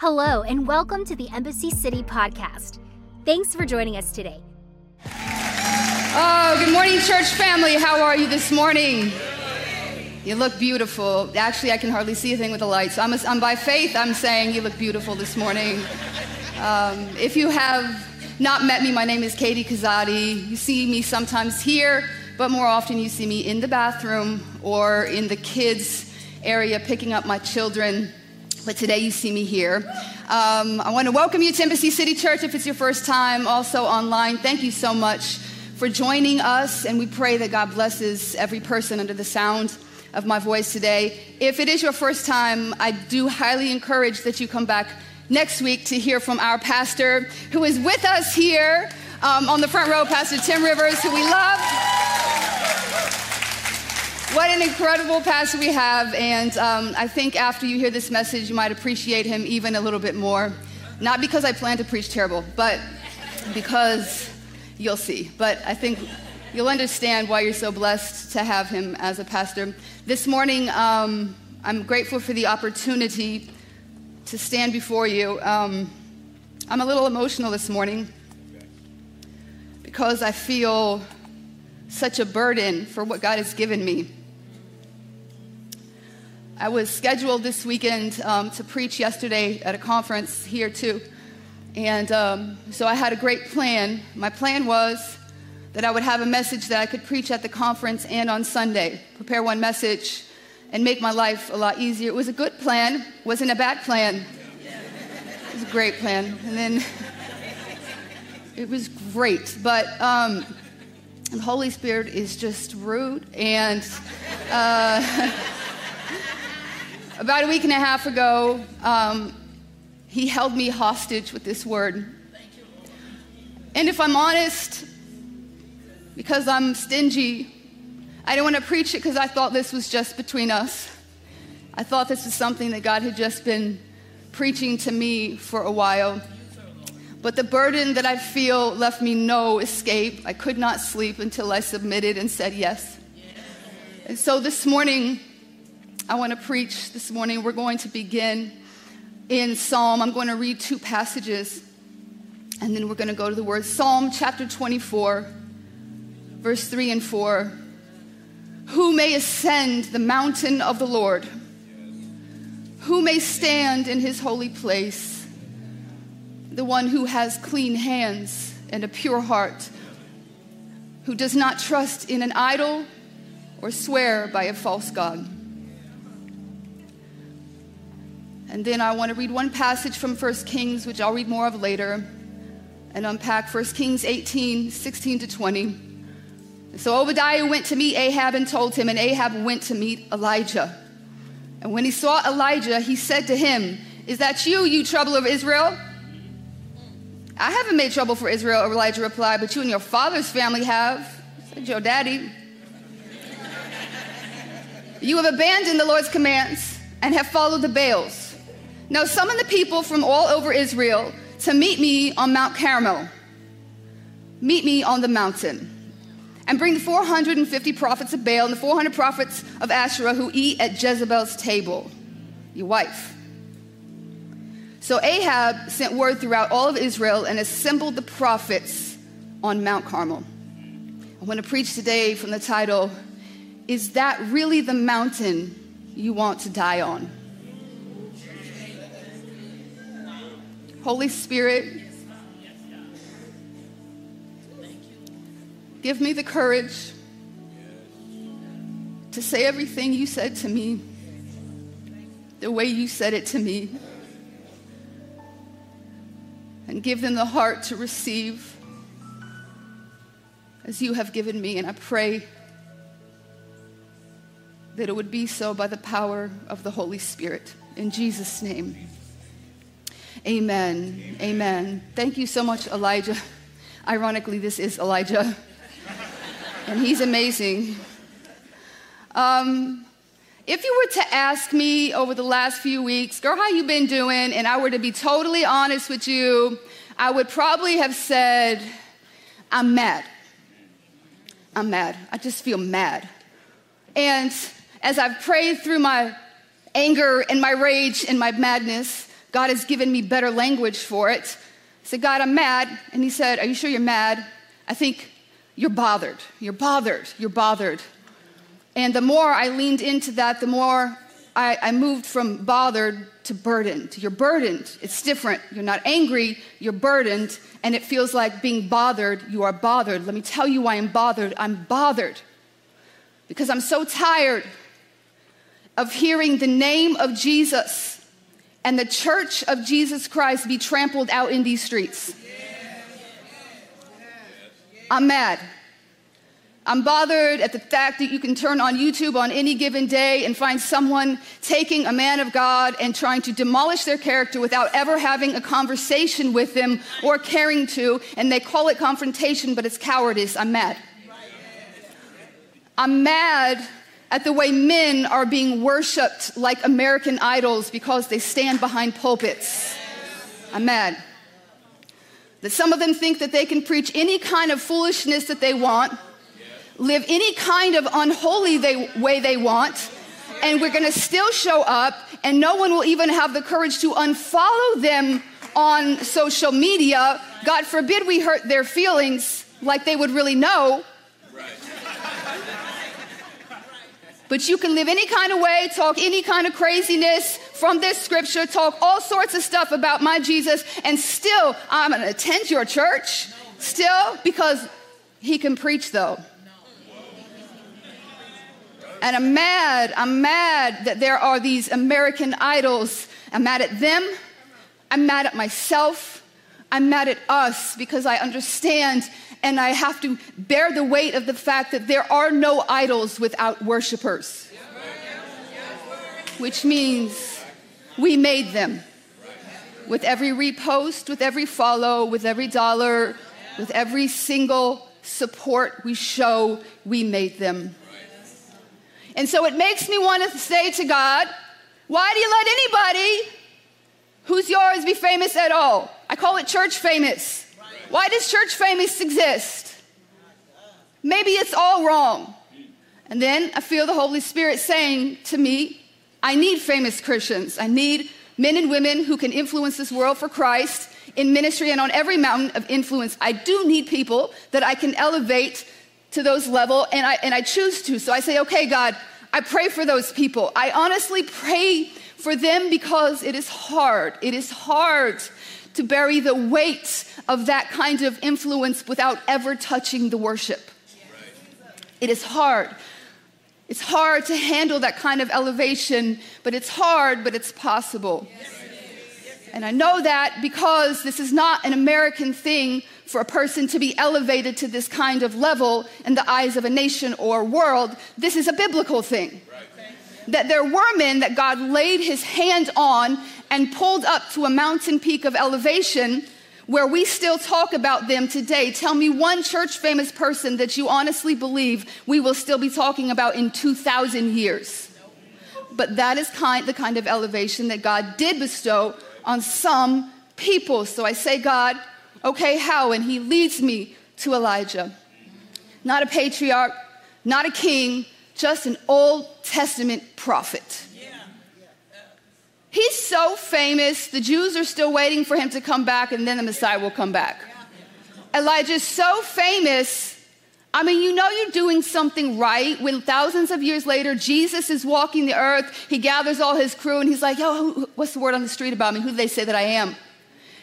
Hello, and welcome to the Embassy City podcast. Thanks for joining us today. Oh, good morning, church family. How are you this morning? You look beautiful. Actually, I can hardly see a thing with the lights. I'm, a, I'm by faith, I'm saying you look beautiful this morning. Um, if you have not met me, my name is Katy Kazadi. You see me sometimes here, but more often you see me in the bathroom or in the kids' area picking up my children but today you see me here. Um, I want to welcome you to Embassy City Church if it's your first time, also online. Thank you so much for joining us, and we pray that God blesses every person under the sound of my voice today. If it is your first time, I do highly encourage that you come back next week to hear from our pastor who is with us here um, on the front row, Pastor Tim Rivers, who we love. What an incredible pastor we have. And um, I think after you hear this message, you might appreciate him even a little bit more. Not because I plan to preach terrible, but because you'll see. But I think you'll understand why you're so blessed to have him as a pastor. This morning, um, I'm grateful for the opportunity to stand before you. Um, I'm a little emotional this morning because I feel such a burden for what God has given me. I was scheduled this weekend um, to preach yesterday at a conference here too. And um, so I had a great plan. My plan was that I would have a message that I could preach at the conference and on Sunday, prepare one message, and make my life a lot easier. It was a good plan, wasn't a bad plan. It was a great plan. And then it was great. But um, the Holy Spirit is just rude and. Uh, About a week and a half ago, um, he held me hostage with this word. And if I'm honest, because I'm stingy, I didn't want to preach it because I thought this was just between us. I thought this was something that God had just been preaching to me for a while. But the burden that I feel left me no escape. I could not sleep until I submitted and said yes. And so this morning, I want to preach this morning. We're going to begin in Psalm. I'm going to read two passages and then we're going to go to the word Psalm chapter 24, verse 3 and 4. Who may ascend the mountain of the Lord? Who may stand in his holy place? The one who has clean hands and a pure heart, who does not trust in an idol or swear by a false God. And then I want to read one passage from 1 Kings, which I'll read more of later, and unpack 1 Kings 18, 16 to 20. So Obadiah went to meet Ahab and told him, and Ahab went to meet Elijah. And when he saw Elijah, he said to him, Is that you, you trouble of Israel? I haven't made trouble for Israel, Elijah replied, but you and your father's family have, said your daddy. you have abandoned the Lord's commands and have followed the Baals. Now summon the people from all over Israel to meet me on Mount Carmel. Meet me on the mountain. And bring the 450 prophets of Baal and the 400 prophets of Asherah who eat at Jezebel's table, your wife. So Ahab sent word throughout all of Israel and assembled the prophets on Mount Carmel. I want to preach today from the title Is That Really the Mountain You Want to Die On? Holy Spirit, give me the courage to say everything you said to me the way you said it to me. And give them the heart to receive as you have given me. And I pray that it would be so by the power of the Holy Spirit. In Jesus' name. Amen. Amen. Thank you so much, Elijah. Ironically, this is Elijah, and he's amazing. Um, if you were to ask me over the last few weeks, girl, how you been doing? And I were to be totally honest with you, I would probably have said, I'm mad. I'm mad. I just feel mad. And as I've prayed through my anger and my rage and my madness, God has given me better language for it. I said, God, I'm mad. And he said, Are you sure you're mad? I think you're bothered. You're bothered. You're bothered. And the more I leaned into that, the more I, I, moved from bothered to burdened. You're burdened. It's different. You're not angry, you're burdened, and it feels like being bothered. You are bothered. Let me tell you why I'm bothered. I'm bothered because I'm so tired of hearing the name of Jesus and the church of Jesus Christ be trampled out in these streets. I'm mad. I'm bothered at the fact that you can turn on YouTube on any given day and find someone taking a man of God and trying to demolish their character without ever having a conversation with them or caring to, and they call it confrontation, but it's cowardice. I'm mad. I'm mad at the way men are being worshiped like American idols because they stand behind pulpits. I'm mad. That some of them think that they can preach any kind of foolishness that they want live any kind of unholy they, way they want, and we're gonna still show up, and no one will even have the courage to unfollow them on social media. God forbid we hurt their feelings like they would really know. But you can live any kind of way, talk any kind of craziness from this scripture, talk all sorts of stuff about my Jesus, and still I'm gonna attend your church. Still, because he can preach though. And I'm mad, I'm mad that there are these American idols. I'm mad at them, I'm mad at myself, I'm mad at us because I understand and I have to bear the weight of the fact that there are no idols without worshipers. Which means we made them. With every repost, with every follow, with every dollar, with every single support we show, we made them. And so it makes me want to say to God, why do you let anybody who's yours be famous at all? I call it church famous. Why does church famous exist? Maybe it's all wrong. And then I feel the Holy Spirit saying to me, I need famous Christians. I need men and women who can influence this world for Christ in ministry and on every mountain of influence. I do need people that I can elevate to those level and I, and I choose to. So I say, okay, God, I pray for those people. I honestly pray for them because it is hard. It is hard to bury the weight of that kind of influence without ever touching the worship. It is hard. It's hard to handle that kind of elevation, but it's hard, but it's possible. And I know that because this is not an American thing for a person to be elevated to this kind of level in the eyes of a nation or world. This is a biblical thing. That there were men that God laid his hand on and pulled up to a mountain peak of elevation where we still talk about them today. Tell me one church famous person that you honestly believe we will still be talking about in 2,000 years. But that is kind, the kind of elevation that God did bestow on some people. So I say, God, okay, how? And he leads me to Elijah. Not a patriarch, not a king, just an Old Testament prophet. He's so famous, the Jews are still waiting for him to come back, and then the Messiah will come back. Elijah's so famous. I mean, you know you're doing something right when thousands of years later, Jesus is walking the earth. He gathers all his crew and he's like, Yo, what's the word on the street about me? Who do they say that I am?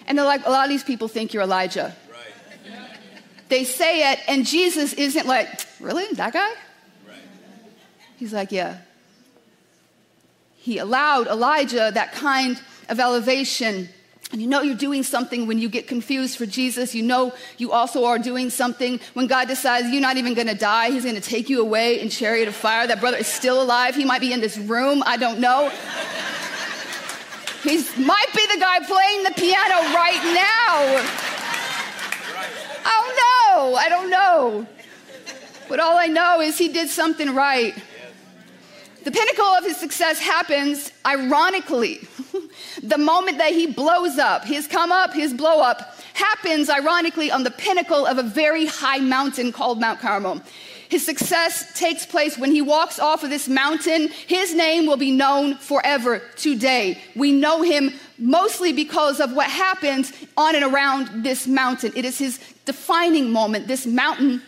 And they're like, A lot of these people think you're Elijah. Right. They say it, and Jesus isn't like, Really? That guy? He's like, Yeah, he allowed Elijah that kind of elevation. And you know you're doing something when you get confused for Jesus. You know you also are doing something when God decides you're not even going to die. He's going to take you away in chariot of fire. That brother is still alive. He might be in this room. I don't know. He might be the guy playing the piano right now. I don't know. I don't know. But all I know is he did something right. The pinnacle of his success happens ironically. the moment that he blows up, his come up, his blow up, happens ironically on the pinnacle of a very high mountain called Mount Carmel. His success takes place when he walks off of this mountain. His name will be known forever today. We know him mostly because of what happens on and around this mountain. It is his defining moment. This mountain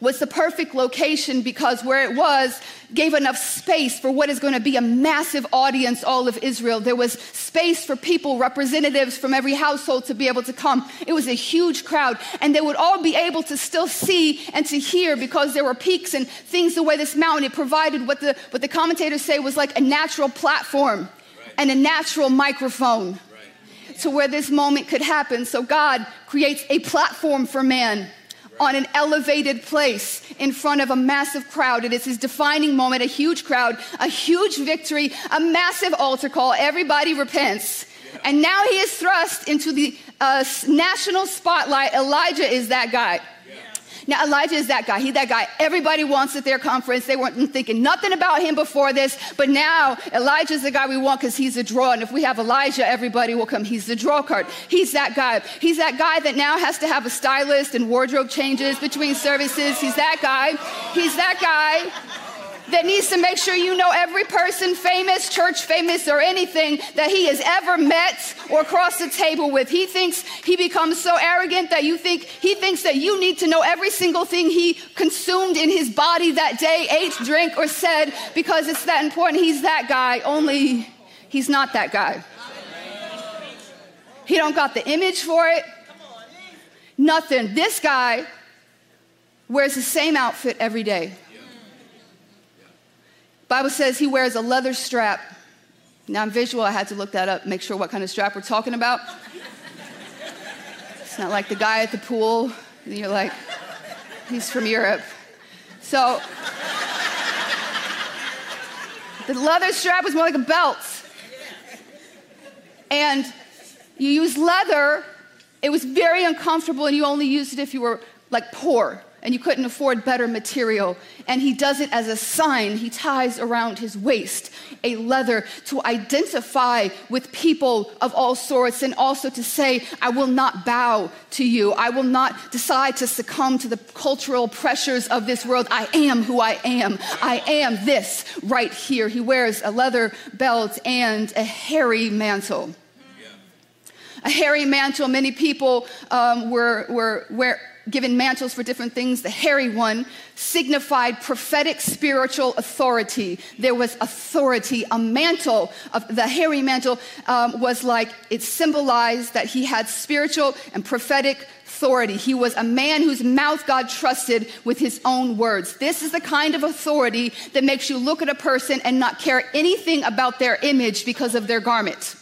was the perfect location because where it was gave enough space for what is going to be a massive audience, all of Israel. There was space for people, representatives from every household to be able to come. It was a huge crowd, and they would all be able to still see and to hear because there were peaks and things the way this mountain, it provided what the, what the commentators say was like a natural platform right. and a natural microphone. Right. To where this moment could happen. So God creates a platform for man on an elevated place in front of a massive crowd. It is his defining moment, a huge crowd, a huge victory, a massive altar call. Everybody repents. And now he is thrust into the uh, national spotlight. Elijah is that guy. Now, Elijah is that guy. He's that guy. Everybody wants at their conference. They weren't thinking nothing about him before this, but now Elijah's the guy we want because he's a draw. And if we have Elijah, everybody will come. He's the draw card. He's that guy. He's that guy that now has to have a stylist and wardrobe changes between services. He's that guy. He's that guy that needs to make sure you know every person, famous, church famous, or anything that he has ever met or crossed the table with. He thinks he becomes so arrogant that you think he thinks that you need to know every single thing he consumed in his body that day, ate, drank, or said because it's that important. He's that guy, only he's not that guy. He don't got the image for it. Nothing. This guy wears the same outfit every day. Bible says he wears a leather strap. Now I'm visual, I had to look that up, make sure what kind of strap we're talking about. It's not like the guy at the pool, and you're like, he's from Europe. So the leather strap was more like a belt. And you use leather, it was very uncomfortable, and you only used it if you were like poor and you couldn't afford better material. And he does it as a sign. He ties around his waist a leather to identify with people of all sorts and also to say, I will not bow to you. I will not decide to succumb to the cultural pressures of this world. I am who I am. I am this right here. He wears a leather belt and a hairy mantle. A hairy mantle, many people um, were, were, were given mantles for different things. The hairy one signified prophetic spiritual authority. There was authority. A mantle of the hairy mantle um, was like it symbolized that he had spiritual and prophetic authority. He was a man whose mouth God trusted with his own words. This is the kind of authority that makes you look at a person and not care anything about their image because of their garment.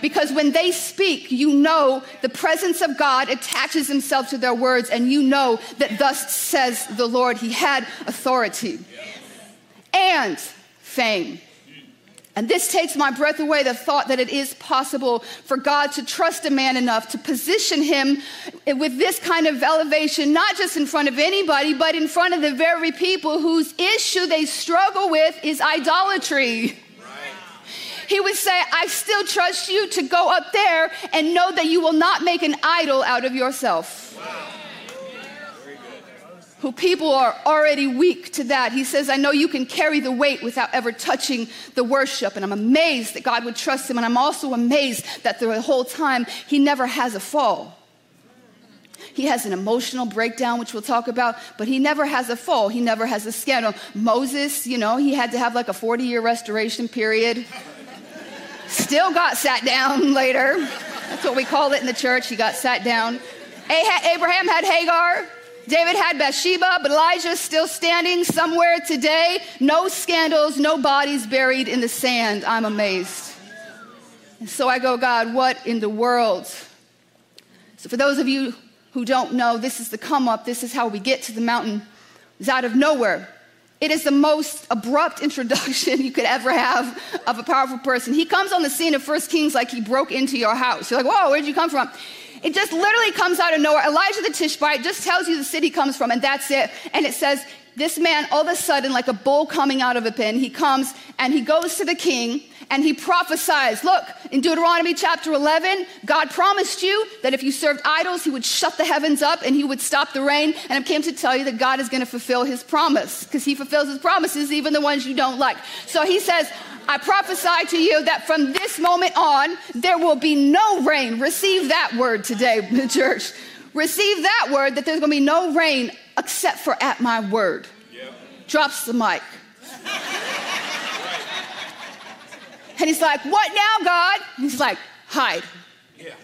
Because when they speak, you know the presence of God attaches himself to their words, and you know that thus says the Lord. He had authority and fame. And this takes my breath away the thought that it is possible for God to trust a man enough to position him with this kind of elevation, not just in front of anybody, but in front of the very people whose issue they struggle with is idolatry. He would say, I still trust you to go up there and know that you will not make an idol out of yourself. Wow. Who people are already weak to that. He says, I know you can carry the weight without ever touching the worship. And I'm amazed that God would trust him. And I'm also amazed that the whole time he never has a fall. He has an emotional breakdown, which we'll talk about, but he never has a fall. He never has a scandal. Moses, you know, he had to have like a 40 year restoration period. Still got sat down later. That's what we call it in the church. He got sat down. Abraham had Hagar. David had Bathsheba, but Elijah's still standing somewhere today. No scandals, no bodies buried in the sand. I'm amazed. And so I go, God, what in the world? So, for those of you who don't know, this is the come up. This is how we get to the mountain. It's out of nowhere. It is the most abrupt introduction you could ever have of a powerful person. He comes on the scene of First Kings like he broke into your house. You're like, whoa, where'd you come from? It just literally comes out of nowhere. Elijah the Tishbite just tells you the city comes from, and that's it. And it says, this man, all of a sudden, like a bull coming out of a pen, he comes and he goes to the king and he prophesies. Look, in Deuteronomy chapter 11, God promised you that if you served idols, he would shut the heavens up and he would stop the rain. And I came to tell you that God is going to fulfill his promise because he fulfills his promises, even the ones you don't like. So he says, I prophesy to you that from this moment on, there will be no rain. Receive that word today, the church. Receive that word that there's going to be no rain except for at my word. Yep. Drops the mic. And he's like, What now, God? And he's like, Hide. Yeah.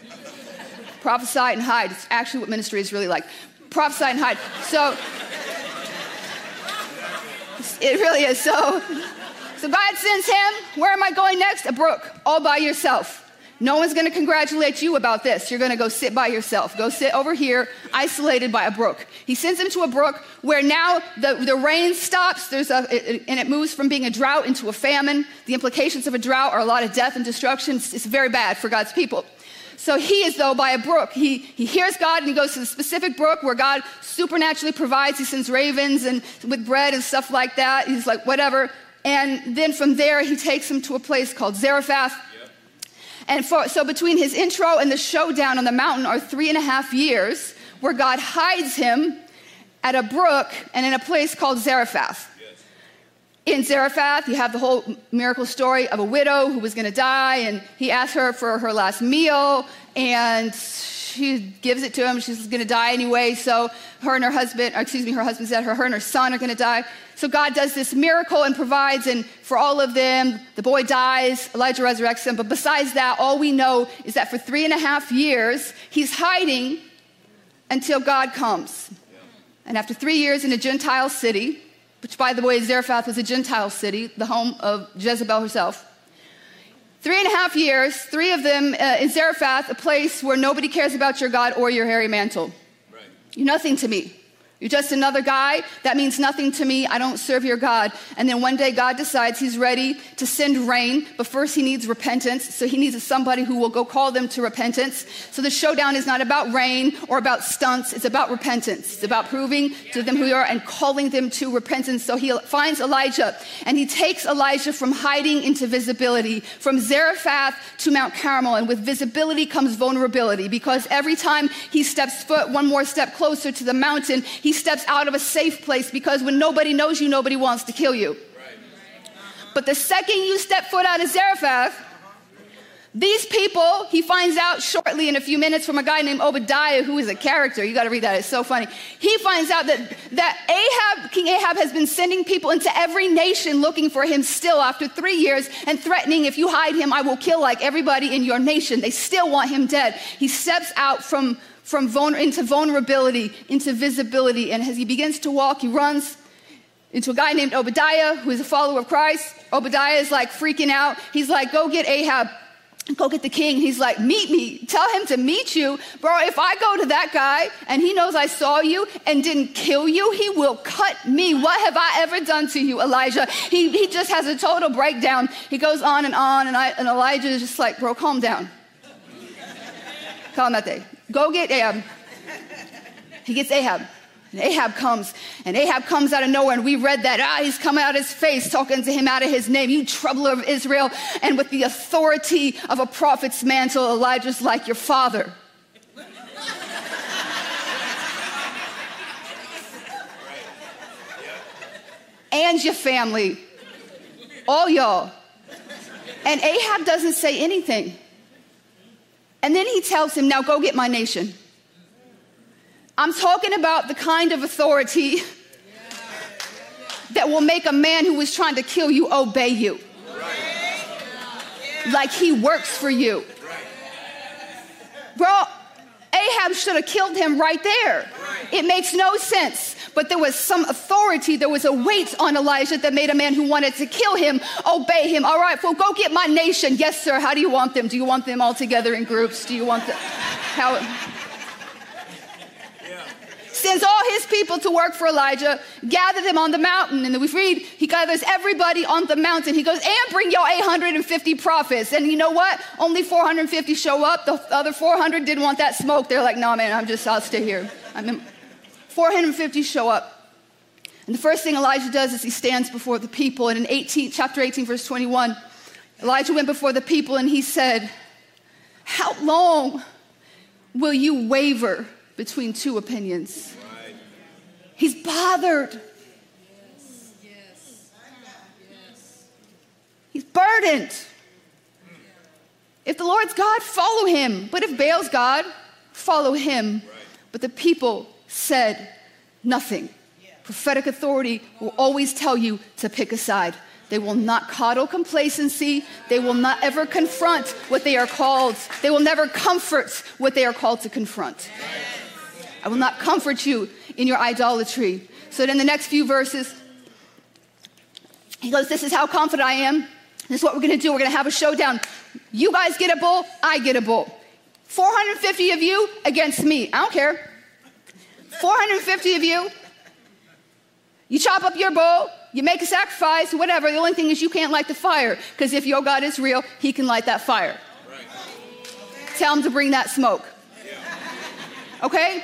Prophesy and hide. It's actually what ministry is really like. Prophesy and hide. So, it really is. So, so God sends him. Where am I going next? A brook, all by yourself. No one's going to congratulate you about this. You're going to go sit by yourself. Go sit over here, isolated by a brook. He sends him to a brook where now the, the rain stops. There's a, it, and it moves from being a drought into a famine. The implications of a drought are a lot of death and destruction. It's, it's very bad for God's people. So he is, though, by a brook. He, he hears God and he goes to the specific brook where God supernaturally provides. He sends ravens and with bread and stuff like that. He's like, whatever. And then from there, he takes him to a place called Zarephath. And for, so between his intro and the showdown on the mountain are three and a half years where God hides him at a brook and in a place called Zarephath. Yes. In Zarephath, you have the whole miracle story of a widow who was going to die, and he asked her for her last meal, and she gives it to him. She's going to die anyway, so her and her husband, excuse me, her husband said her, her and her son are going to die. So God does this miracle and provides, and for all of them, the boy dies, Elijah resurrects him. But besides that, all we know is that for three and a half years, he's hiding until God comes. And after three years in a Gentile city, which by the way, Zarephath was a Gentile city, the home of Jezebel herself. Three and a half years, three of them uh, in Zarephath, a place where nobody cares about your God or your hairy mantle. Right. You're nothing to me. You're just another guy. That means nothing to me. I don't serve your God. And then one day God decides he's ready to send rain, but first he needs repentance. So he needs somebody who will go call them to repentance. So the showdown is not about rain or about stunts. It's about repentance. It's about proving to them who you are and calling them to repentance. So he finds Elijah and he takes Elijah from hiding into visibility, from Zarephath to Mount Carmel. And with visibility comes vulnerability because every time he steps foot one more step closer to the mountain, he he steps out of a safe place because when nobody knows you, nobody wants to kill you. But the second you step foot out of Zarephath, these people, he finds out shortly in a few minutes from a guy named Obadiah, who is a character. You got to read that, it's so funny. He finds out that, that Ahab, King Ahab, has been sending people into every nation looking for him still after three years and threatening, if you hide him, I will kill like everybody in your nation. They still want him dead. He steps out from from vulner- into vulnerability, into visibility. And as he begins to walk, he runs into a guy named Obadiah, who is a follower of Christ. Obadiah is like freaking out. He's like, Go get Ahab. Go get the king. He's like, Meet me. Tell him to meet you. Bro, if I go to that guy and he knows I saw you and didn't kill you, he will cut me. What have I ever done to you, Elijah? He, he just has a total breakdown. He goes on and on, and, I, and Elijah is just like, Bro, calm down. Calmate. Go get Ahab. He gets Ahab. And Ahab comes, and Ahab comes out of nowhere, and we read that. Ah, he's coming out of his face, talking to him out of his name, you troubler of Israel. And with the authority of a prophet's mantle, Elijah's like your father. and your family, all y'all. And Ahab doesn't say anything. And then he tells him, Now go get my nation. I'm talking about the kind of authority that will make a man who is trying to kill you obey you. Like he works for you. Bro, Ahab should have killed him right there. It makes no sense. But there was some authority, there was a weight on Elijah that made a man who wanted to kill him obey him. All right, well, go get my nation. Yes, sir. How do you want them? Do you want them all together in groups? Do you want them? How? sends all his people to work for Elijah, gather them on the mountain. And then we read, he gathers everybody on the mountain. He goes, and bring your 850 prophets. And you know what? Only 450 show up. The other 400 didn't want that smoke. They're like, no, man, I'm just, I'll stay here. I'm in. 450 show up. And the first thing Elijah does is he stands before the people. And in 18, chapter 18, verse 21, Elijah went before the people and he said, How long will you waver between two opinions? He's bothered. Yes. Yes. He's burdened. If the Lord's God, follow him. But if Baal's God, follow him. But the people said nothing. Prophetic authority will always tell you to pick a side. They will not coddle complacency. They will not ever confront what they are called. They will never comfort what they are called to confront. I will not comfort you in your idolatry. So then, the next few verses, he goes, This is how confident I am. This is what we're gonna do. We're gonna have a showdown. You guys get a bull, I get a bull. 450 of you against me. I don't care. 450 of you. You chop up your bull, you make a sacrifice, whatever. The only thing is you can't light the fire because if your God is real, he can light that fire. Right. Tell him to bring that smoke. Okay?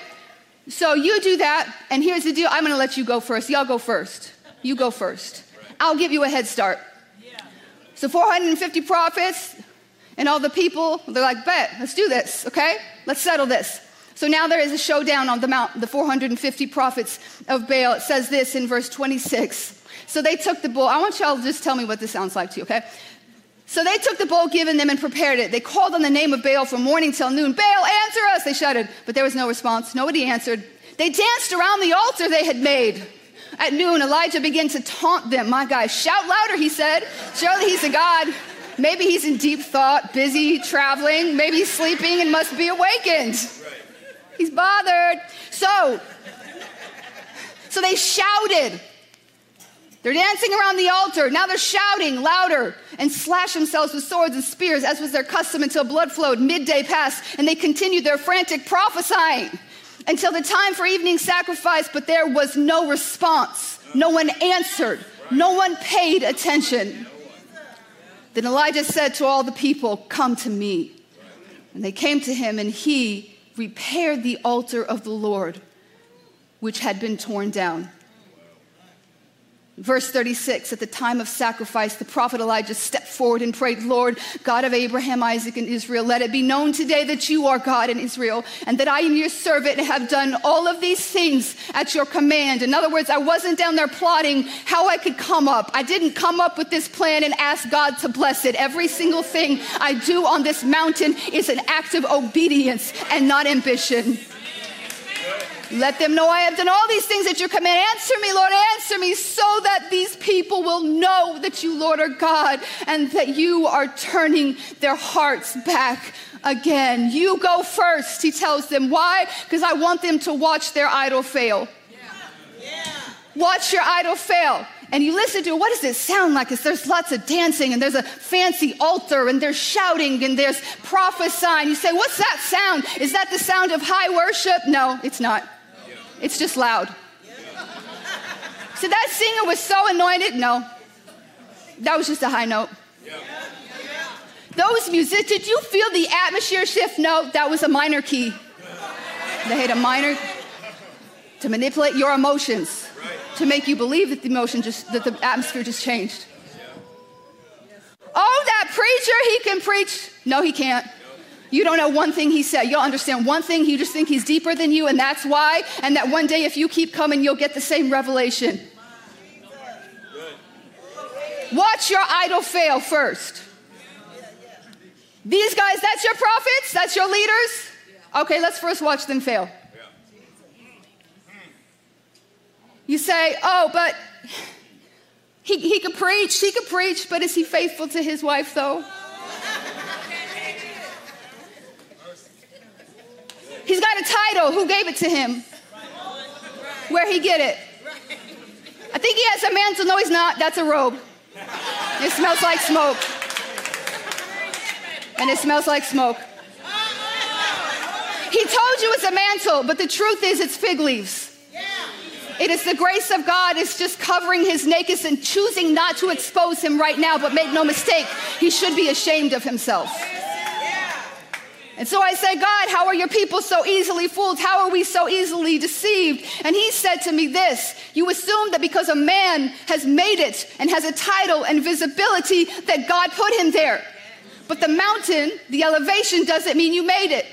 So you do that, and here's the deal I'm gonna let you go first. Y'all go first. You go first. I'll give you a head start. So 450 prophets and all the people, they're like, bet, let's do this, okay? Let's settle this. So now there is a showdown on the mount, the 450 prophets of Baal. It says this in verse 26. So they took the bull. I want y'all to just tell me what this sounds like to you, okay? So they took the bull given them and prepared it. They called on the name of Baal from morning till noon. Baal, answer us, they shouted. But there was no response. Nobody answered. They danced around the altar they had made. At noon, Elijah began to taunt them. My guy, shout louder, he said. Surely he's a God. Maybe he's in deep thought, busy traveling. Maybe he's sleeping and must be awakened. He's bothered. So, so they shouted. They're dancing around the altar. Now they're shouting louder and slash themselves with swords and spears, as was their custom until blood flowed. Midday passed, and they continued their frantic prophesying until the time for evening sacrifice, but there was no response. No one answered. No one paid attention. Then Elijah said to all the people, Come to me. And they came to him, and he repaired the altar of the Lord, which had been torn down. Verse 36 At the time of sacrifice, the prophet Elijah stepped forward and prayed, Lord, God of Abraham, Isaac, and Israel, let it be known today that you are God in Israel, and that I am your servant and have done all of these things at your command. In other words, I wasn't down there plotting how I could come up. I didn't come up with this plan and ask God to bless it. Every single thing I do on this mountain is an act of obedience and not ambition. Let them know I have done all these things at your command. Answer me, Lord, answer me, so that these people will know that you, Lord, are God and that you are turning their hearts back again. You go first, he tells them. Why? Because I want them to watch their idol fail. Yeah. Yeah. Watch your idol fail. And you listen to it, what does it sound like? Because there's lots of dancing and there's a fancy altar and there's shouting and there's prophesying. You say, What's that sound? Is that the sound of high worship? No, it's not. It's just loud. So that singer was so anointed? No. That was just a high note. Those musicians, did you feel the atmosphere shift? No, that was a minor key. They had a minor to manipulate your emotions, to make you believe that the emotion just, that the atmosphere just changed. Oh, that preacher, he can preach. No, he can't. You don't know one thing he said. You'll understand one thing. You just think he's deeper than you, and that's why. And that one day, if you keep coming, you'll get the same revelation. Watch your idol fail first. These guys, that's your prophets? That's your leaders? Okay, let's first watch them fail. You say, oh, but he, he could preach, he could preach, but is he faithful to his wife, though? He's got a title. Who gave it to him? Where he get it? I think he has a mantle. No, he's not. That's a robe. It smells like smoke. And it smells like smoke. He told you it's a mantle, but the truth is it's fig leaves. It is the grace of God. It's just covering his nakedness and choosing not to expose him right now. But make no mistake, he should be ashamed of himself. And so I said, God, how are your people so easily fooled? How are we so easily deceived? And he said to me this You assume that because a man has made it and has a title and visibility, that God put him there. But the mountain, the elevation, doesn't mean you made it.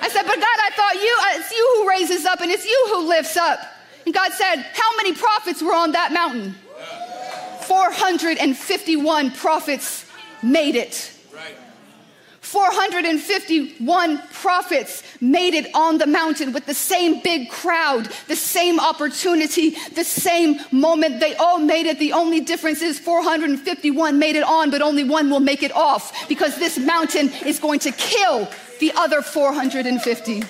I said, But God, I thought you, uh, it's you who raises up and it's you who lifts up. And God said, How many prophets were on that mountain? 451 prophets made it. 451 prophets made it on the mountain with the same big crowd, the same opportunity, the same moment. They all made it. The only difference is 451 made it on, but only one will make it off because this mountain is going to kill the other 450.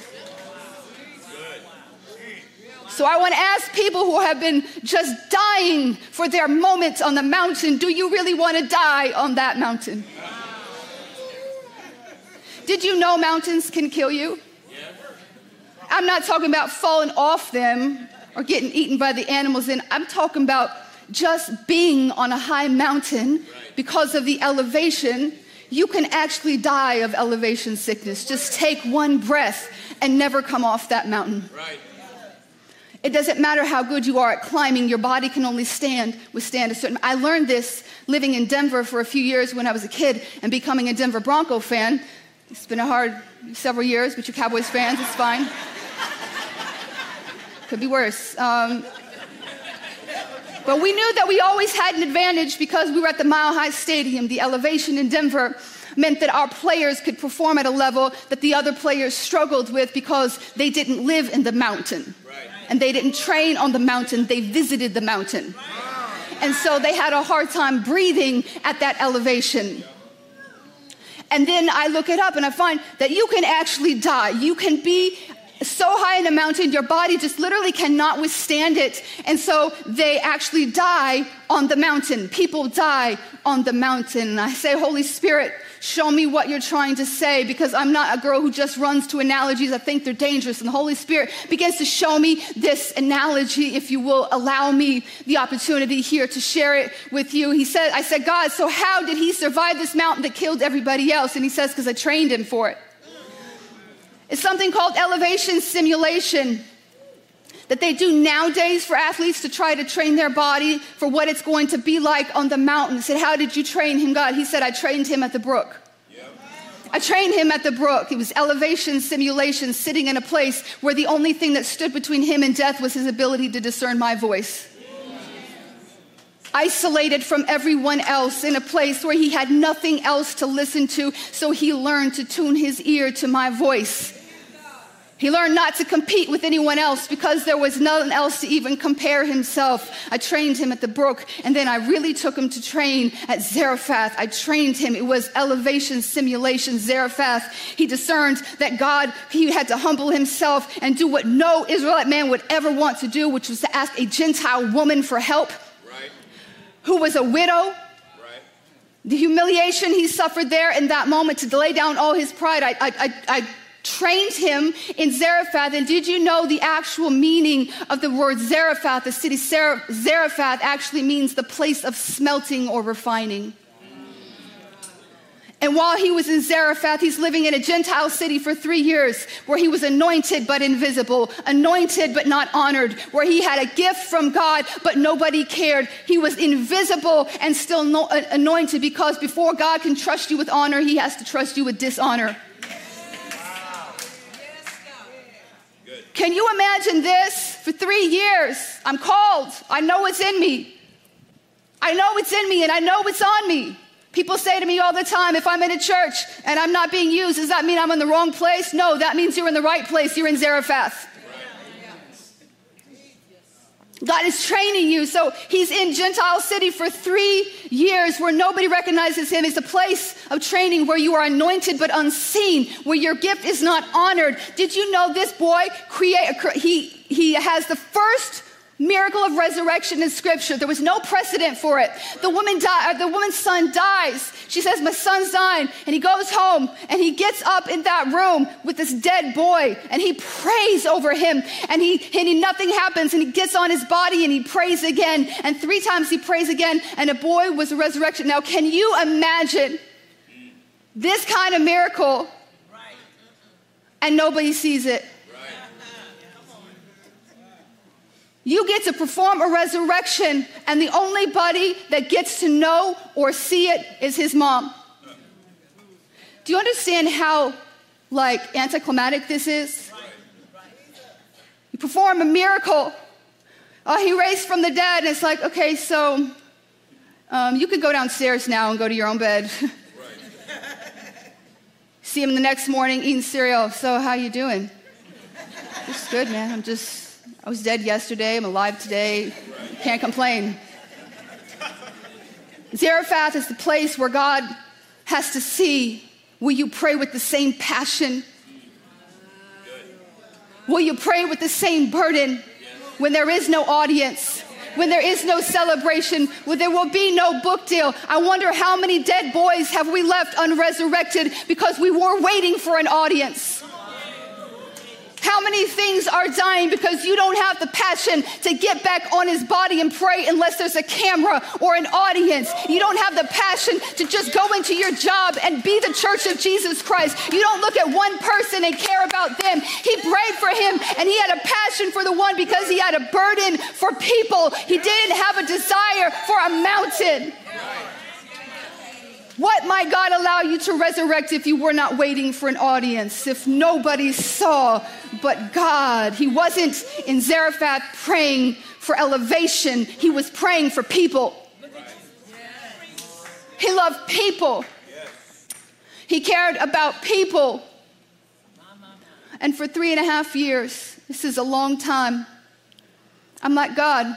So I want to ask people who have been just dying for their moment on the mountain do you really want to die on that mountain? Did you know mountains can kill you? I'm not talking about falling off them or getting eaten by the animals. And I'm talking about just being on a high mountain because of the elevation. You can actually die of elevation sickness. Just take one breath and never come off that mountain. Right. It doesn't matter how good you are at climbing, your body can only stand, withstand a certain. I learned this living in Denver for a few years when I was a kid and becoming a Denver Bronco fan. It's been a hard several years, but you Cowboys fans, it's fine. Could be worse. Um, but we knew that we always had an advantage because we were at the Mile High Stadium. The elevation in Denver meant that our players could perform at a level that the other players struggled with because they didn't live in the mountain. Right. And they didn't train on the mountain, they visited the mountain. And so they had a hard time breathing at that elevation. And then I look it up and I find that you can actually die. You can be so high in a mountain, your body just literally cannot withstand it. And so they actually die on the mountain. People die on the mountain. I say, Holy Spirit, show me what you're trying to say because I'm not a girl who just runs to analogies. I think they're dangerous. And the Holy Spirit begins to show me this analogy, if you will allow me the opportunity here to share it with you. He said, I said, God, so how did he survive this mountain that killed everybody else? And he says, because I trained him for it. It's something called elevation simulation that they do nowadays for athletes to try to train their body for what it's going to be like on the mountain. I said, How did you train him, God? He said, I trained him at the brook. I trained him at the brook. It was elevation simulation, sitting in a place where the only thing that stood between him and death was his ability to discern my voice. Isolated from everyone else in a place where he had nothing else to listen to, so he learned to tune his ear to my voice. He learned not to compete with anyone else because there was no one else to even compare himself. I trained him at the brook, and then I really took him to train at Zarephath. I trained him. It was elevation simulation, Zarephath. He discerned that God, he had to humble himself and do what no Israelite man would ever want to do, which was to ask a Gentile woman for help, right. who was a widow. Right. The humiliation he suffered there in that moment to lay down all his pride, I, I, I, I trained him in Zarephath. And did you know the actual meaning of the word Zarephath? The city Zarephath actually means the place of smelting or refining. And while he was in Zarephath, he's living in a Gentile city for three years where he was anointed but invisible, anointed but not honored, where he had a gift from God but nobody cared. He was invisible and still uh, anointed because before God can trust you with honor, he has to trust you with dishonor. Can you imagine this? For three years, I'm called. I know it's in me. I know it's in me and I know it's on me. People say to me all the time, if I'm in a church and I'm not being used, does that mean I'm in the wrong place? No, that means you're in the right place. You're in Zarephath. God is training you. So he's in Gentile city for three years where nobody recognizes him. It's a place of training where you are anointed but unseen, where your gift is not honored. Did you know this boy create, he, he has the first miracle of resurrection in scripture. There was no precedent for it. The woman died, uh, the woman's son dies. She says, My son's dying. And he goes home and he gets up in that room with this dead boy and he prays over him. And he, and he nothing happens. And he gets on his body and he prays again. And three times he prays again, and a boy was resurrected. Now, can you imagine this kind of miracle? And nobody sees it. You get to perform a resurrection, and the only body that gets to know or see it is his mom. Do you understand how, like, anticlimactic this is? You perform a miracle. Oh, he raised from the dead, and it's like, okay, so Um, you could go downstairs now and go to your own bed. See him the next morning eating cereal. So, how you doing? Just good, man. I'm just, I was dead yesterday. I'm alive today. Can't complain. Zarephath is the place where God has to see will you pray with the same passion? Will you pray with the same burden when there is no audience? when there is no celebration, when there will be no book deal. I wonder how many dead boys have we left unresurrected because we were waiting for an audience. How many things are dying because you don't have the passion to get back on his body and pray unless there's a camera or an audience? You don't have the passion to just go into your job and be the church of Jesus Christ. You don't look at one person and care about them. He prayed for him and he had a passion for the one because he had a burden for people. He didn't have a desire for a mountain. What might God allow you to resurrect if you were not waiting for an audience, if nobody saw but God? He wasn't in Zarephath praying for elevation, he was praying for people. He loved people, he cared about people. And for three and a half years, this is a long time, I'm like, God,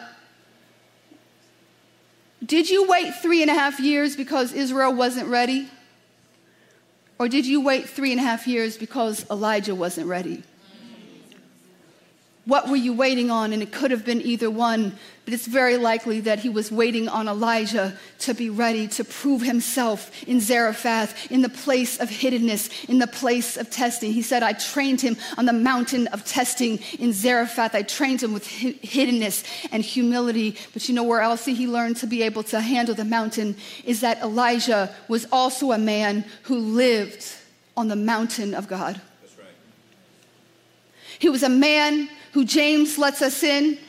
did you wait three and a half years because Israel wasn't ready? Or did you wait three and a half years because Elijah wasn't ready? What were you waiting on? And it could have been either one, but it's very likely that he was waiting on Elijah to be ready to prove himself in Zarephath, in the place of hiddenness, in the place of testing. He said, I trained him on the mountain of testing in Zarephath. I trained him with hiddenness and humility. But you know where else he learned to be able to handle the mountain is that Elijah was also a man who lived on the mountain of God. That's right. He was a man who James lets us in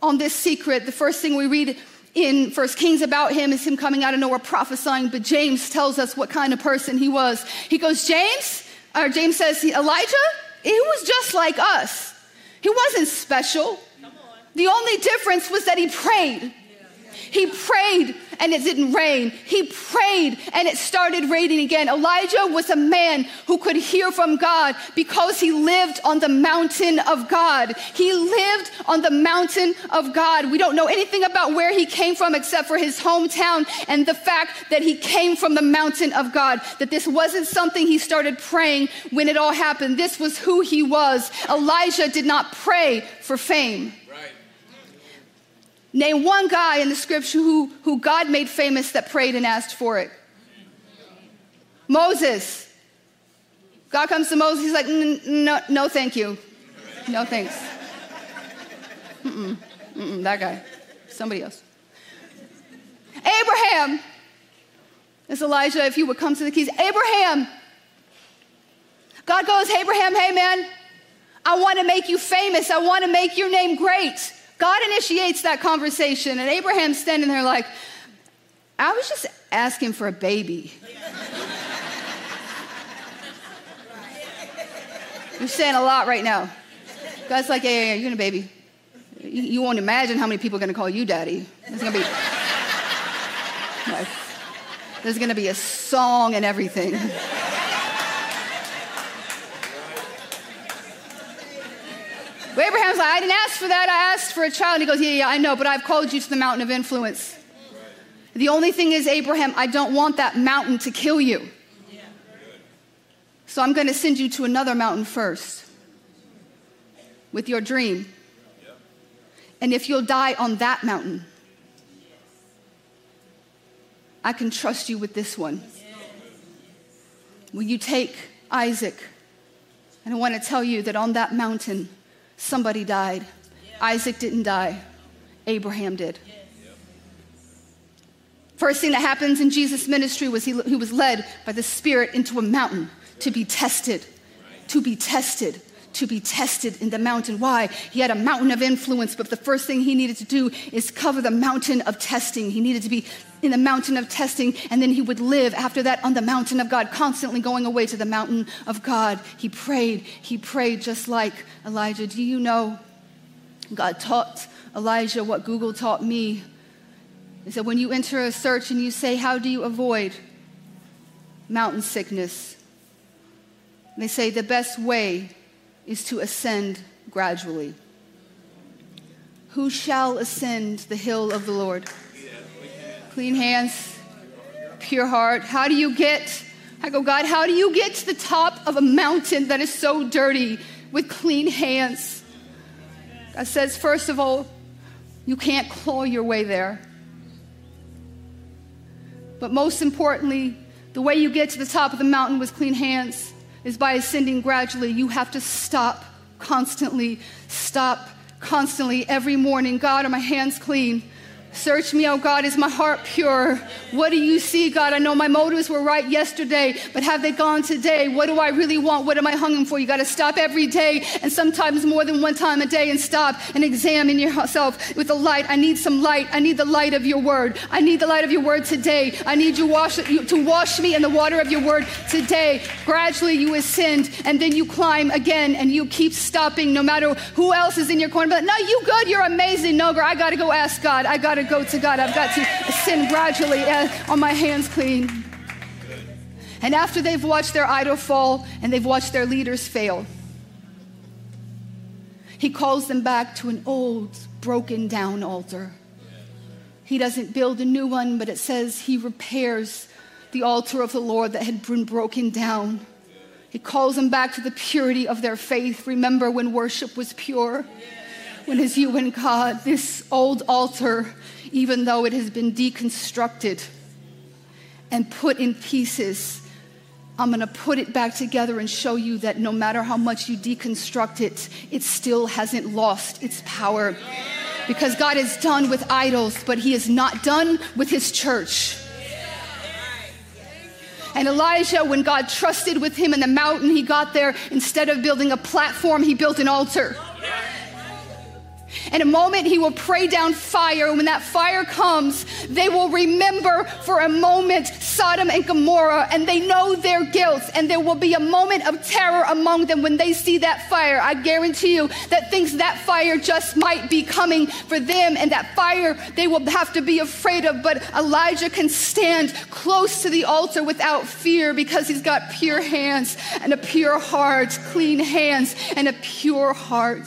on this secret. The first thing we read in First Kings about him is him coming out of nowhere prophesying, but James tells us what kind of person he was. He goes, James, or James says, Elijah, he was just like us. He wasn't special. The only difference was that he prayed. He prayed and it didn't rain. He prayed and it started raining again. Elijah was a man who could hear from God because he lived on the mountain of God. He lived on the mountain of God. We don't know anything about where he came from except for his hometown and the fact that he came from the mountain of God. That this wasn't something he started praying when it all happened. This was who he was. Elijah did not pray for fame. Name one guy in the scripture who, who God made famous that prayed and asked for it. Moses. God comes to Moses, he's like, no, no, thank you. No thanks. Mm-mm, mm-mm, that guy. Somebody else. Abraham. It's Elijah, if you would come to the keys. Abraham. God goes, Abraham, hey man, I want to make you famous. I want to make your name great. God initiates that conversation, and Abraham's standing there like, I was just asking for a baby. You're saying a lot right now. God's like, yeah, yeah, yeah you're gonna baby. You, won't imagine how many people are gonna call you daddy. There's gonna be, like, there's gonna be a song and everything. Abraham's like, I didn't ask for that. I asked for a child. And he goes, Yeah, yeah, I know, but I've called you to the mountain of influence. The only thing is, Abraham, I don't want that mountain to kill you. So I'm going to send you to another mountain first with your dream. And if you'll die on that mountain, I can trust you with this one. Will you take Isaac? And I want to tell you that on that mountain, somebody died. Isaac didn't die, Abraham did. First thing that happens in Jesus' ministry was he, he was led by the Spirit into a mountain to be tested, to be tested, to be tested in the mountain. Why? He had a mountain of influence, but the first thing he needed to do is cover the mountain of testing. He needed to be in the mountain of testing, and then he would live after that on the mountain of God, constantly going away to the mountain of God. He prayed. He prayed just like Elijah. Do you know God taught Elijah what Google taught me? is that when you enter a search and you say, How do you avoid mountain sickness? They say the best way is to ascend gradually. Who shall ascend the hill of the Lord? Clean hands, pure heart. How do you get? I go, God, how do you get to the top of a mountain that is so dirty with clean hands? God says, first of all, you can't claw your way there. But most importantly, the way you get to the top of the mountain with clean hands is by ascending gradually. You have to stop constantly, stop constantly every morning. God, are my hands clean? Search me, oh God, is my heart pure? What do you see, God? I know my motives were right yesterday, but have they gone today? What do I really want? What am I hungering for? You got to stop every day and sometimes more than one time a day and stop and examine yourself with the light. I need some light. I need the light of your word. I need the light of your word today. I need you, wash, you to wash me in the water of your word today. Gradually you ascend and then you climb again and you keep stopping no matter who else is in your corner. But no, you good. You're amazing. No, girl, I got to go ask God. I got to go to God. I've got to sin gradually uh, on my hands clean. And after they've watched their idol fall and they've watched their leaders fail, he calls them back to an old, broken down altar. He doesn't build a new one, but it says he repairs the altar of the Lord that had been broken down. He calls them back to the purity of their faith. Remember when worship was pure? When it's you and God, this old altar even though it has been deconstructed and put in pieces. I'm going to put it back together and show you that no matter how much you deconstruct it, it still hasn't lost its power. Because God is done with idols, but He is not done with His church. And Elijah, when God trusted with him in the mountain, he got there. Instead of building a platform, he built an altar. In a moment, he will pray down fire. And when that fire comes, they will remember for a moment Sodom and Gomorrah, and they know their guilt. And there will be a moment of terror among them when they see that fire. I guarantee you that thinks that fire just might be coming for them, and that fire they will have to be afraid of. But Elijah can stand close to the altar without fear because he's got pure hands and a pure heart, clean hands and a pure heart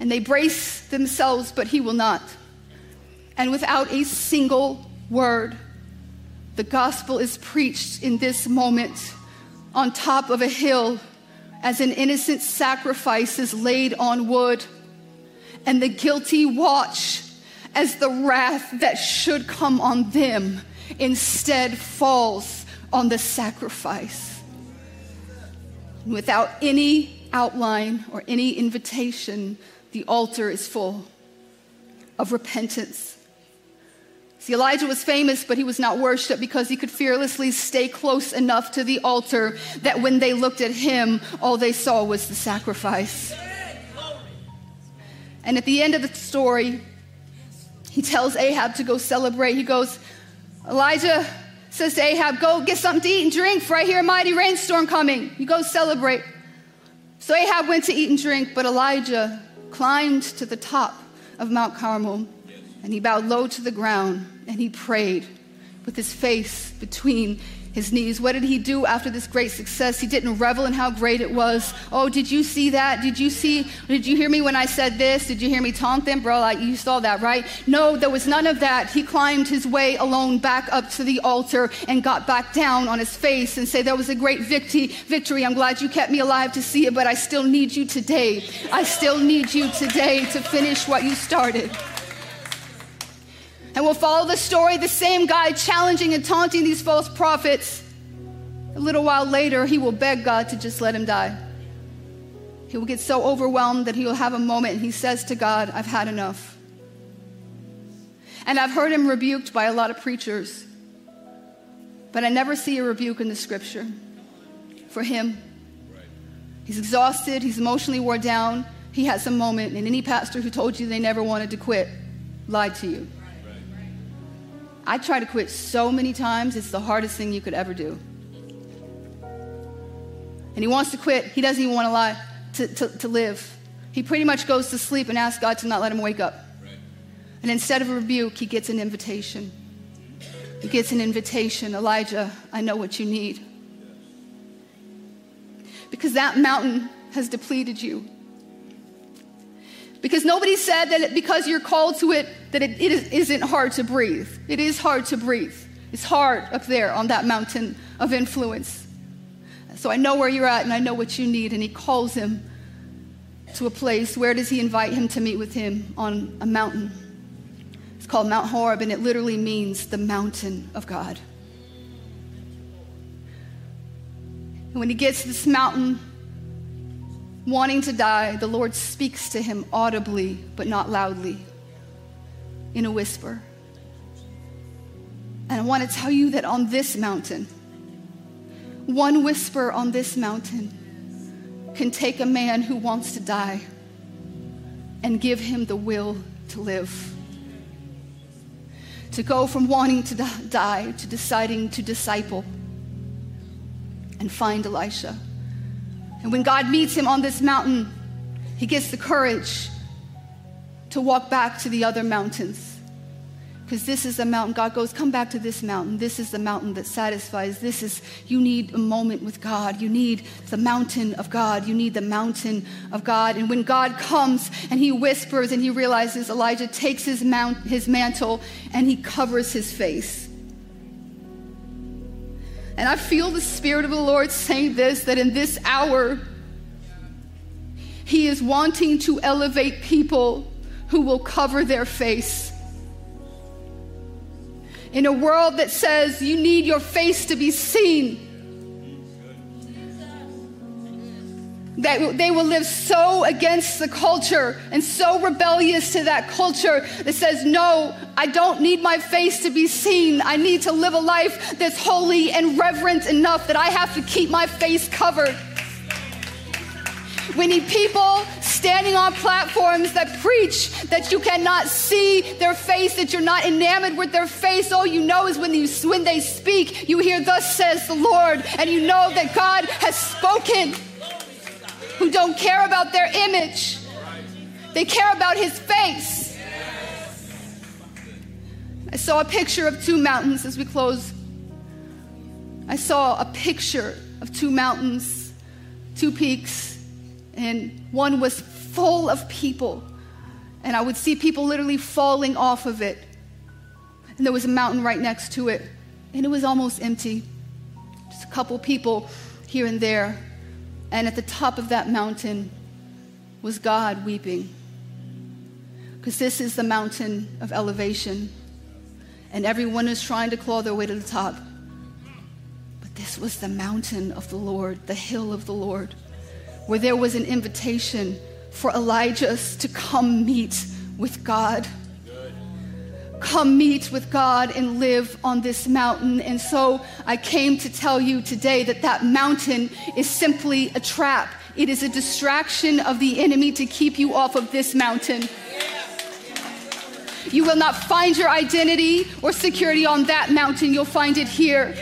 and they brace themselves, but he will not. And without a single word, the gospel is preached in this moment on top of a hill as an innocent sacrifice is laid on wood, and the guilty watch as the wrath that should come on them instead falls on the sacrifice. Without any outline or any invitation, the altar is full of repentance. See, Elijah was famous, but he was not worshiped because he could fearlessly stay close enough to the altar that when they looked at him, all they saw was the sacrifice. And at the end of the story, he tells Ahab to go celebrate. He goes, Elijah says to Ahab, Go get something to eat and drink, for I hear a mighty rainstorm coming. You go celebrate. So Ahab went to eat and drink, but Elijah climbed to the top of Mount Carmel and he bowed low to the ground and he prayed with his face between his knees. What did he do after this great success? He didn't revel in how great it was. Oh, did you see that? Did you see? Did you hear me when I said this? Did you hear me taunt them, bro? Like you saw that, right? No, there was none of that. He climbed his way alone back up to the altar and got back down on his face and say, "There was a great victory. Victory. I'm glad you kept me alive to see it, but I still need you today. I still need you today to finish what you started." And we'll follow the story the same guy challenging and taunting these false prophets. A little while later, he will beg God to just let him die. He will get so overwhelmed that he will have a moment and he says to God, I've had enough. And I've heard him rebuked by a lot of preachers, but I never see a rebuke in the scripture for him. He's exhausted, he's emotionally wore down. He has a moment, and any pastor who told you they never wanted to quit lied to you. I try to quit so many times, it's the hardest thing you could ever do. And he wants to quit. He doesn't even want to lie to, to, to live. He pretty much goes to sleep and asks God to not let him wake up. And instead of a rebuke, he gets an invitation. He gets an invitation Elijah, I know what you need. Because that mountain has depleted you. Because nobody said that because you're called to it, that it, it isn't hard to breathe. It is hard to breathe. It's hard up there on that mountain of influence. So I know where you're at and I know what you need. And he calls him to a place. Where does he invite him to meet with him? On a mountain. It's called Mount Horeb, and it literally means the mountain of God. And when he gets to this mountain, wanting to die, the Lord speaks to him audibly, but not loudly, in a whisper. And I want to tell you that on this mountain, one whisper on this mountain can take a man who wants to die and give him the will to live. To go from wanting to die to deciding to disciple and find Elisha. And when God meets him on this mountain, he gets the courage to walk back to the other mountains because this is the mountain. God goes, Come back to this mountain. This is the mountain that satisfies. This is, you need a moment with God. You need the mountain of God. You need the mountain of God. And when God comes and he whispers and he realizes Elijah takes his, mount, his mantle and he covers his face. And I feel the Spirit of the Lord saying this that in this hour, He is wanting to elevate people who will cover their face in a world that says you need your face to be seen. That they will live so against the culture and so rebellious to that culture that says, No, I don't need my face to be seen. I need to live a life that's holy and reverent enough that I have to keep my face covered. We need people standing on platforms that preach that you cannot see their face, that you're not enamored with their face. All you know is when, you, when they speak, you hear, Thus says the Lord, and you know that God has spoken. Who don't care about their image, they care about his face. I saw a picture of two mountains as we close. I saw a picture of two mountains, two peaks and one was full of people. And I would see people literally falling off of it. And there was a mountain right next to it, and it was almost empty. Just a couple people here and there. And at the top of that mountain was God weeping. Because this is the mountain of elevation. And everyone is trying to claw their way to the top. But this was the mountain of the Lord, the hill of the Lord where there was an invitation for Elijah to come meet with God. Come meet with God and live on this mountain. And so I came to tell you today that that mountain is simply a trap. It is a distraction of the enemy to keep you off of this mountain. You will not find your identity or security on that mountain. You'll find it here.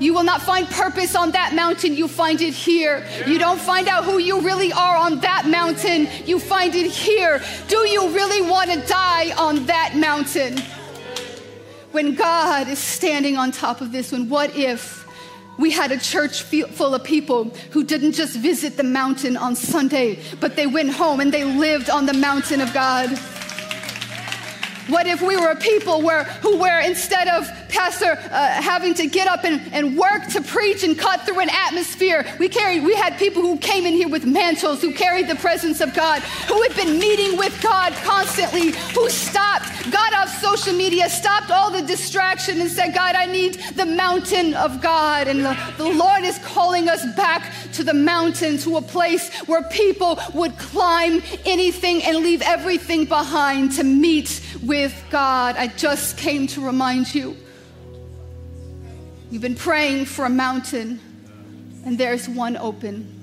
You will not find purpose on that mountain, you find it here. You don't find out who you really are on that mountain, you find it here. Do you really want to die on that mountain? When God is standing on top of this one, what if we had a church full of people who didn't just visit the mountain on Sunday, but they went home and they lived on the mountain of God? What if we were a people where, who were, instead of pastor uh, having to get up and, and work to preach and cut through an atmosphere, we carried, we had people who came in here with mantles, who carried the presence of God, who had been meeting with God constantly, who stopped, got off social media, stopped all the distraction and said, God, I need the mountain of God. And the, the Lord is calling us back to the mountain, to a place where people would climb anything and leave everything behind to meet with God. I just came to remind you. You've been praying for a mountain, and there's one open.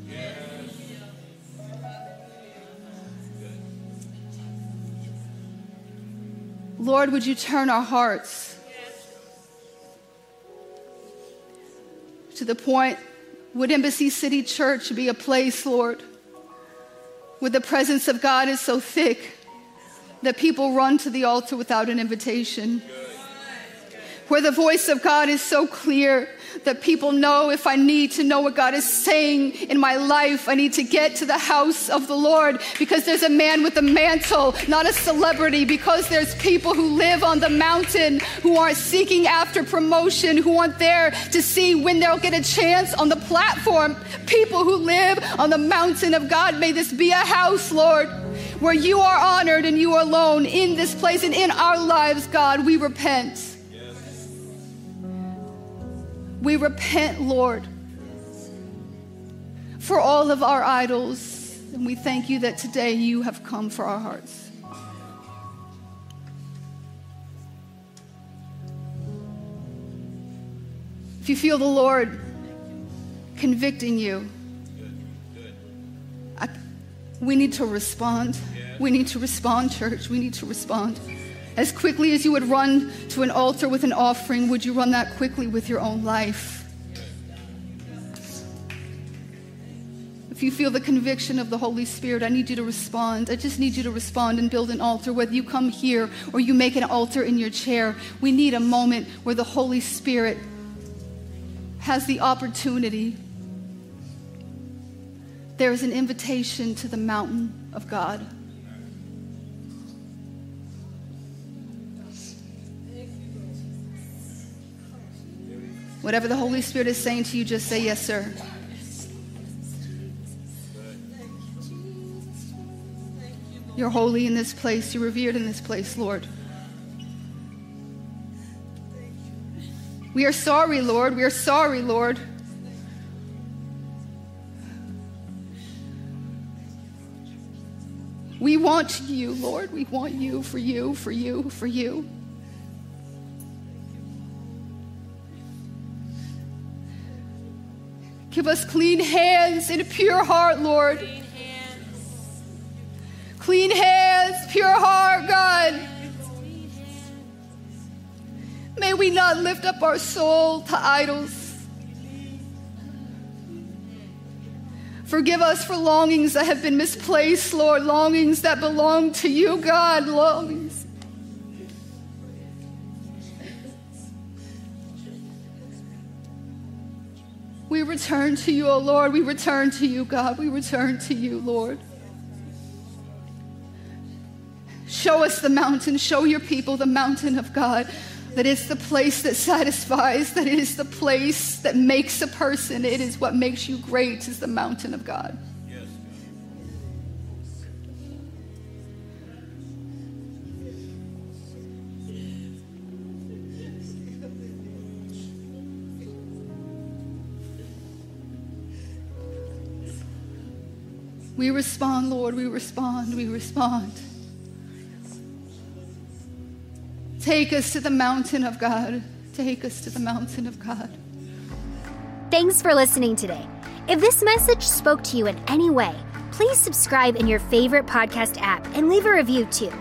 Lord, would you turn our hearts to the point, would Embassy City Church be a place, Lord, where the presence of God is so thick that people run to the altar without an invitation. Where the voice of God is so clear that people know if I need to know what God is saying in my life, I need to get to the house of the Lord because there's a man with a mantle, not a celebrity, because there's people who live on the mountain who aren't seeking after promotion, who aren't there to see when they'll get a chance on the platform. People who live on the mountain of God. May this be a house, Lord where you are honored and you are alone in this place and in our lives, God, we repent. We repent, Lord, for all of our idols. And we thank you that today you have come for our hearts. If you feel the Lord convicting you, we need to respond. We need to respond, church. We need to respond. As quickly as you would run to an altar with an offering, would you run that quickly with your own life? If you feel the conviction of the Holy Spirit, I need you to respond. I just need you to respond and build an altar, whether you come here or you make an altar in your chair. We need a moment where the Holy Spirit has the opportunity. There is an invitation to the mountain of God. Whatever the Holy Spirit is saying to you, just say, Yes, sir. You're holy in this place. You're revered in this place, Lord. We are sorry, Lord. We are sorry, Lord. We want you, Lord. We want you for you, for you, for you. Give us clean hands and a pure heart, Lord. Clean hands, clean hands pure heart, God. May we not lift up our soul to idols. Forgive us for longings that have been misplaced, Lord, longings that belong to you, God, longings. Return to you, O oh Lord. We return to you, God. We return to you, Lord. Show us the mountain. Show your people the mountain of God. That it's the place that satisfies, that it is the place that makes a person. It is what makes you great, is the mountain of God. We respond, Lord. We respond. We respond. Take us to the mountain of God. Take us to the mountain of God. Thanks for listening today. If this message spoke to you in any way, please subscribe in your favorite podcast app and leave a review too.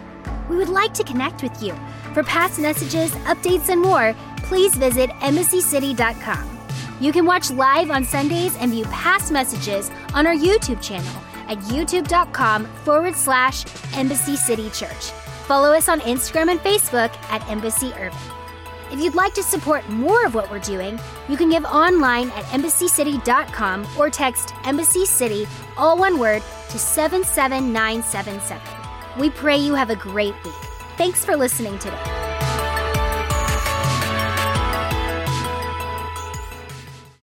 We would like to connect with you. For past messages, updates, and more, please visit embassycity.com. You can watch live on Sundays and view past messages on our YouTube channel at youtube.com forward slash Embassy City Church. Follow us on Instagram and Facebook at Embassy Irving. If you'd like to support more of what we're doing, you can give online at embassycity.com or text Embassy City, all one word, to 77977. We pray you have a great week. Thanks for listening today.